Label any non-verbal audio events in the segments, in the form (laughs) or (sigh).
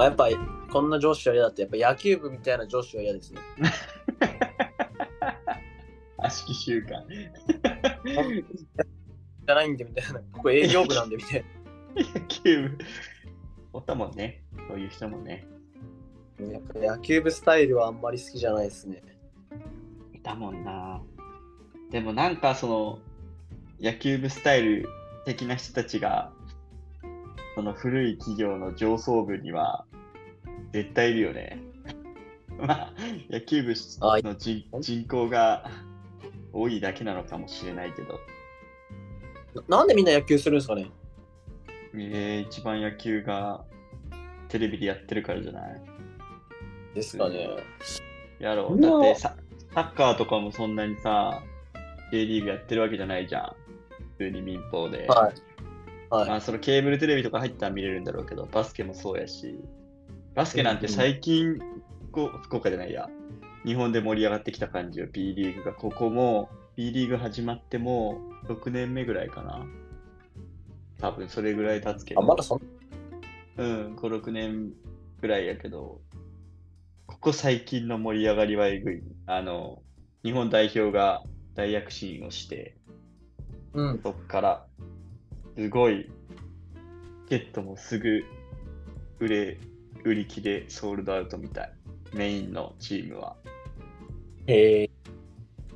まあやっぱりこんな上司は嫌だって、やっぱ野球部みたいな上司は嫌ですね。(laughs) 悪しき習慣。じゃないんでみたいな。ここ営業部なんでみたい野球部。おったもんね。そういう人もね。な。やっぱ野球部スタイルはあんまり好きじゃないですね。いたもんな。でもなんかその野球部スタイル的な人たちがその古い企業の上層部には絶対いるよね。(laughs) まあ野球部の人人口が多いだけなのかもしれないけど、ななんでみんな野球するんですかね？えー一番野球がテレビでやってるからじゃない？ですかね。やろう。だってさサッカーとかもそんなにさ、J リーグやってるわけじゃないじゃん。普通に民放で。はい。はい。まあそのケーブルテレビとか入ったら見れるんだろうけど、バスケもそうやし、バスケなんて最近、こう福岡じゃないや、日本で盛り上がってきた感じよ、B リーグが。ここも、B リーグ始まっても6年目ぐらいかな。多分それぐらい経つけど。あ、まだそんうん、5、6年ぐらいやけど、ここ最近の盛り上がりはえぐい。あの、日本代表が大躍進をして、うん。そっから、すごい、チケットもすぐ売れ、売り切れ、ソールドアウトみたい。メインのチームは。へえ。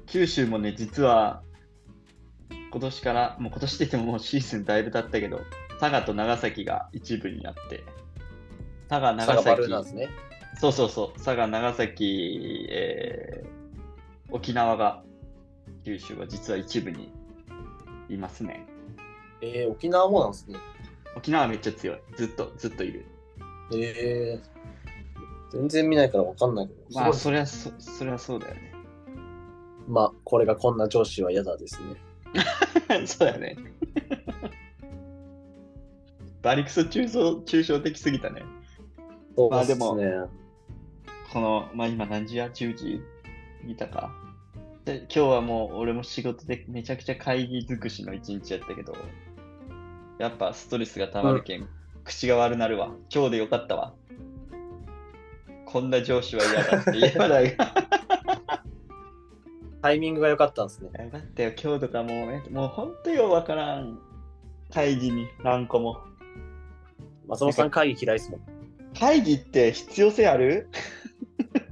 九州もね、実は、今年から、もう今年って言ってももうシーズンだいぶ経ったけど、佐賀と長崎が一部になって、佐賀、長長バル崎、ね。そうそうそう、佐賀、長崎、えー沖縄が、九州は実は一部にいますね。えー、沖縄もなんですね。沖縄はめっちゃ強い。ずっと、ずっといる。えー、全然見ないからわかんないけど。まあ、すそりゃそ、そりゃそうだよね。まあ、これがこんな上司は嫌だですね。(laughs) そうだね。(laughs) バリクソ抽象抽象的すぎたね。まあでもそうっすね。この、まあ今何時や ?10 時過ぎたか。で今日はもう俺も仕事でめちゃくちゃ会議尽くしの一日やったけど、やっぱストレスがたまるけん、口が悪なるわ。今日でよかったわ。こんな上司は嫌だって言えばないが。(laughs) タイミングが良かったんですね。よかったよ、今日とかもうね、もう本当よわからん。会議に何個も。松本さん会議嫌いですもん。会議って必要性ある？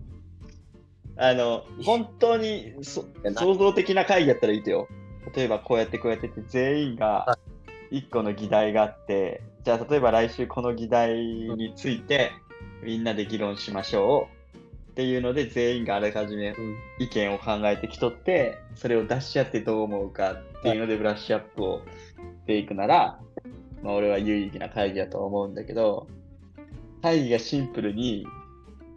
(laughs) あの、本当にそ創造的な会議やったらいいとよ。例えばこうやってこうやってって全員が一個の議題があって、じゃあ例えば来週この議題についてみんなで議論しましょうっていうので全員があらかじめうん。意見を考えてきとって、それを出し合ってどう思うかっていうのでブラッシュアップをしていくなら、まあ俺は有意義な会議だと思うんだけど、会議がシンプルに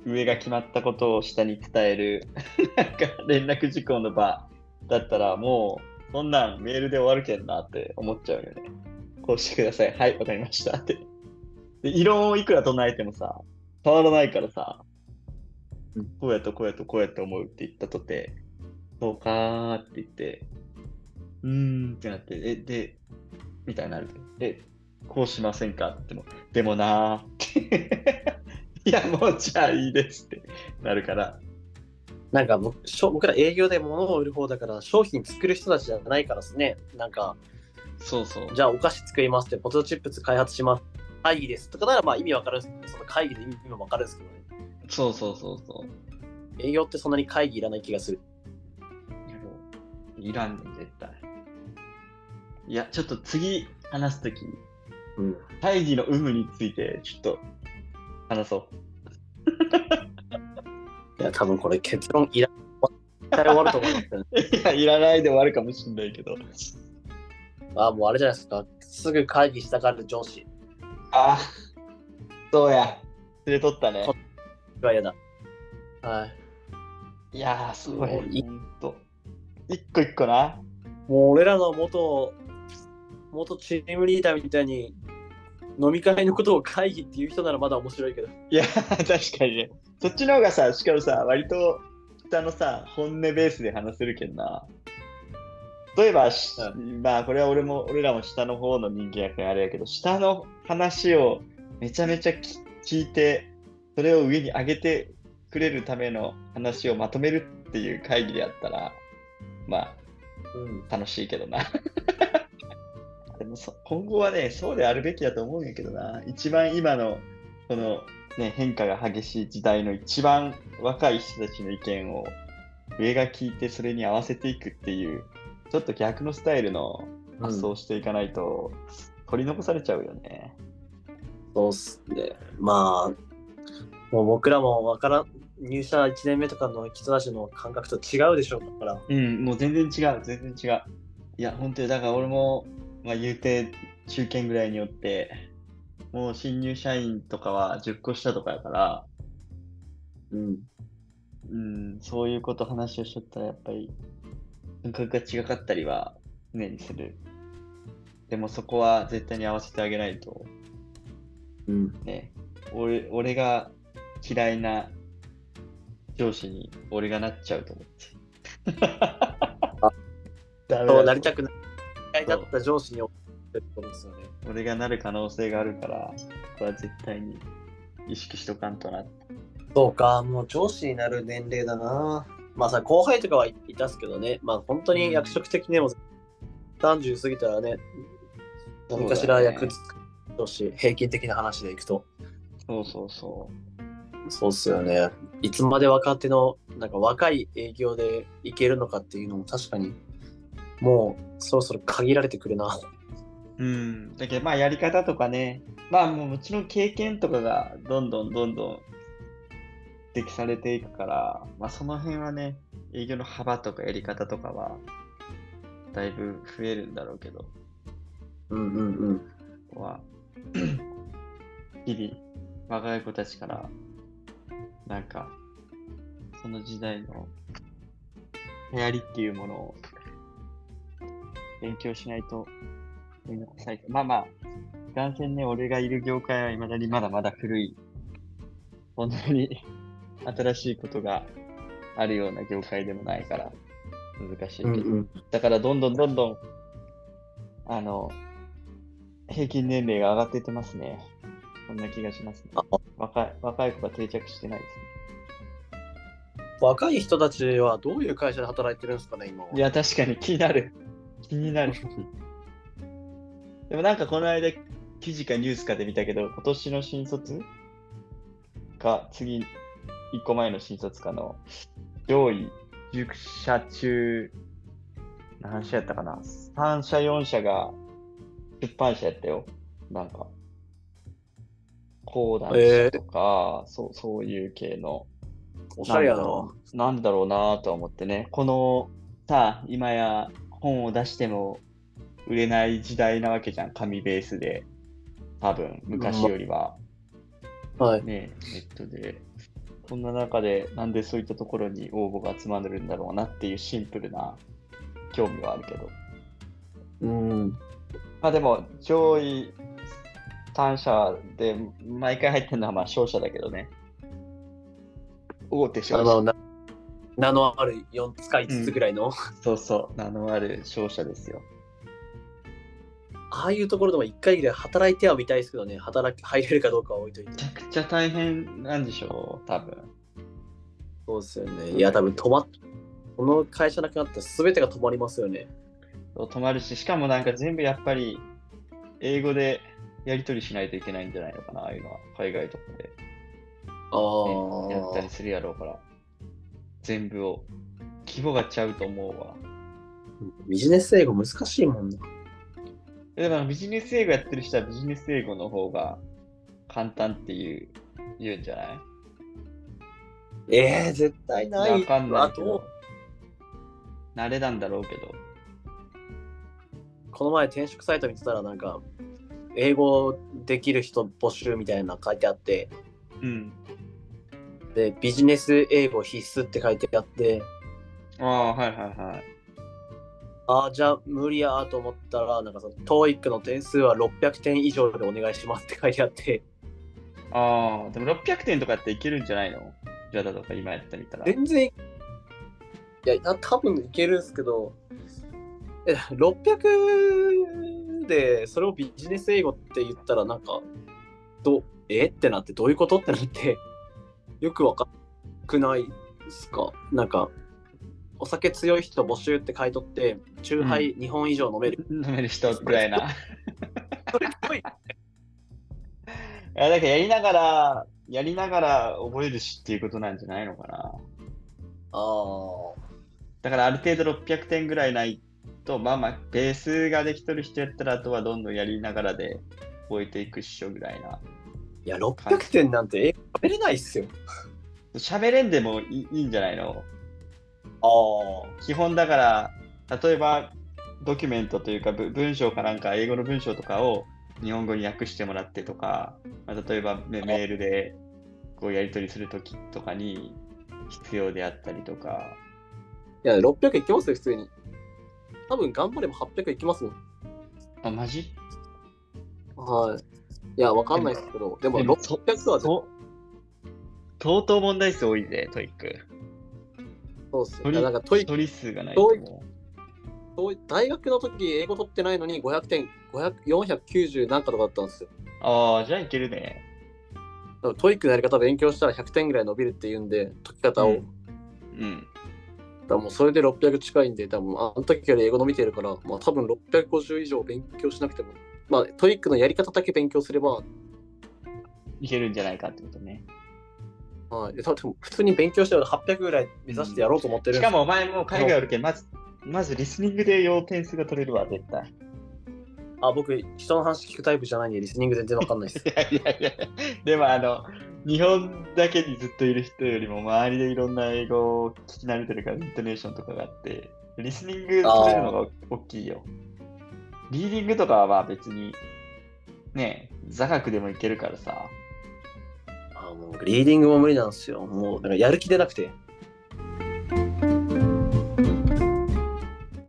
上が決まったことを下に伝える、(laughs) なんか連絡事項の場だったらもう、そんなんメールで終わるけんなって思っちゃうよね。こうしてください。はい、わかりましたって。で、異論をいくら唱えてもさ、変わらないからさ、うんこうやとこうやとこうやって思うって言ったとて、そうかーって言って、うーんってなって、え、で、みたいになるえ、こうしませんかっても、でもなーって。(laughs) いや、もうじゃあいいですってなるから、なんか僕僕ら営業で物を売る方だから商品作る人たちじゃないからですね。なんか、そうそう。じゃあお菓子作りますって、ポテトチップス開発します。会議ですとかならまあ意味わかるんですけど、その会議で意味もわかるんですけどね。そうそうそうそう。営業ってそんなに会議いらない気がする。いらんねん、絶対。いや、ちょっと次話すとき、うん。会議の有無についてちょっと話そう。(laughs) いや、多分これ結論いら絶対終わると思いますよね。(laughs) いや、いらないで終わるかもしれないけど。あもうあれじゃないですか。すぐ会議したがる上司あそうや。連れとったね。が嫌だ。はい。いやー、すごいほんと。一個一個な。もう俺らの元、元チームリーダーみたいに飲み会のことを会議っていう人ならまだ面白いけど。いや、確かにね。そっちの方がさ、しかもさ、割と下のさ、本音ベースで話せるけんな。例えば、しうまあ、これは俺も、俺らも下の方の人間やからあれやけど、下の話をめちゃめちゃき聞いて、それを上に上げてくれるための話をまとめるっていう会議であったら、まあ、うん。楽しいけどな。(laughs) でもそ今後はね、そうであるべきだと思うんやけどな。一番今の、この、ね、変化が激しい時代の一番若い人たちの意見を上が聞いてそれに合わせていくっていう、ちょっと逆のスタイルの発想をしていかないと、取り残されちゃうよね。そうっすね。まあ、もう僕らもわからん、入社1年目とかの人たちの感覚と違うでしょうから。うん、もう全然違う、全然違う。いや、本当に、だから俺も、まあ、言うて、中堅ぐらいによって、もう新入社員とかは10個下とかやから、うん。うん、そういうこと話をしとったら、やっぱり、感覚が違かったりは常にする。でもそこは絶対に合わせてあげないと、うん。ね、俺俺が嫌いな上司に俺がなっちゃうと思って。(laughs) そうなりたくない。嫌いだった上司にすよね。俺がなる可能性があるから、これは絶対に意識しとかんとな。そうか、もう上司になる年齢だな。まあさ、後輩とかはいたっすけどね、まあ本当に役職的にも30過ぎたらね、何かしら役つく上司、平均的な話でいくと。そうそうそそうっすよね。いつまで若手の、なんか若い営業でいけるのかっていうのも確かに、もうそろそろ限られてくるな。う。うん。だけどまあやり方とかね、まあもうもちろん経験とかがどんどんどんどん適されていくから、まあその辺はね、営業の幅とかやり方とかは、だいぶ増えるんだろうけど、うんうんうん。は、日々、若い子たちから、なんか、その時代の流行りっていうものを勉強しないと。まあまあ、男性ね、俺がいる業界は未だにまだまだ古い、本当に新しいことがあるような業界でもないから、難しいけど。うんうん、だからどんどんどんどん、あの、平均年齢が上がっていってますね。そんな気がしますねあ。若い若い子が定着してないです若い人たちはどういう会社で働いてるんですかね、今。いや、確かに気になる。気になる。でもなんかこの間、記事かニュースかで見たけど、今年の新卒か、次、1個前の新卒かの上位10社中、何社やったかな ?3 社、4社が出版社やったよ。なんか、講談社とか、そうそういう系の。おしゃれやな。なんだろうなとは思ってね。このさ、今や本を出しても売れない時代なわけじゃん、紙ベースで。多分、昔よりは。はい。ね、ネットで。こんな中で、なんでそういったところに応募が集まるんだろうなっていうシンプルな興味はあるけど。うん。まあでも、上位3社で毎回入ってるのはまあ商社だけどね。大手商社。あの、な名のある4つか5つぐらいの、そうそう、名のある商社ですよ。ああいうところでも1回ぐらい働いてはみたいですけどね、働き (laughs) 入れるかどうかは置いといてめ。ちゃくちゃ大変なんでしょう、多分。そうですよね。いや、多分止まっ、この会社なくなったら全てが止まりますよね。止まるし、しかもなんか全部やっぱり英語でやり取りしないといけないんじゃないのかな、ああいうのは。海外とかで、あね、やったりするやろうから。全部を。規模がちゃうと思うわ。ビジネス英語難しいもんな。だからビジネス英語やってる人はビジネス英語の方が簡単っていう言うんじゃない？えー、絶対ない。わかんないけあどと、。慣れなんだろうけど。この前転職サイト見てたらなんか、英語できる人募集みたいなの書いてあって、うん。で、ビジネス英語必須って書いてあって、ああ、はいはいはい。ああ、じゃあ無理やーと思ったら、なんかその、TOEIC の点数は600点以上でお願いしますって書いてあって、ああ、でも600点とかやっていけるんじゃないの？じゃあだとか今やってみたら。全然、いや、な多分いけるんですけど、え、600で、それをビジネス英語って言ったら、なんか、どえ？ってなって、どういうこと？ってなって、よくわかんくないですか？なんか、お酒強い人募集って書いとって、酎ハイ2本以上飲める。(laughs) 飲める人ぐらいな。いそれっぽい。(laughs) や、だからやりながら、やりながら覚えるしっていうことなんじゃないのかな。ああ。だからある程度600点ぐらいないと、まあまあ、ベースができとる人やったら、あとはどんどんやりながらで覚えていくっしょぐらいな。いや、600点なんて英語喋れないっすよ。喋れんでもいいいいんじゃないの？基本だから、例えばドキュメントというかぶ文章かなんか英語の文章とかを日本語に訳してもらってとか、まあ、例えばメメールでこうやり取りするときとかに必要であったりとか、いや、600いきますよ、普通に。多分頑張れば800いきますもん。あ、マジ？はい。いや、わかんないですけど、でもでも600はそう相当問題数多いぜ、 TOEIC。そうっすよ。処理いやなんかトイ処理数がない大学の時英語取ってないのに500点、500 490なんかとかだったんですよ。う。ああ、じゃあいけるね。 TOEICのやり方勉強したら100点ぐらい伸びるっていうんで、解き方を。うんだもうそれで600近いんで、多分あの時より英語の見てるから、まあ多分650以上勉強しなくても、まあ TOEICのやり方だけ勉強すれば、いけるんじゃないかってことね。はい。で多分普通に勉強してる800ぐらい目指してやろうと思ってるんですしかもお前もう海外あるけん、まず、まずリスニングで要点数が取れるわ、絶対。あ、僕、人の話聞くタイプじゃないんで、リスニング全然わかんないです。(laughs) いやいやいや、でもあの、日本だけにずっといる人よりも周りでいろんな英語を聞き慣れてるから、イントネーションとかがあって、リスニング取れるのが大きいよ。リーディングとかはまあ別に、ね、座学でもいけるからさ。もうリーディングも無理なんですよ。もう、なんかやる気出なくて。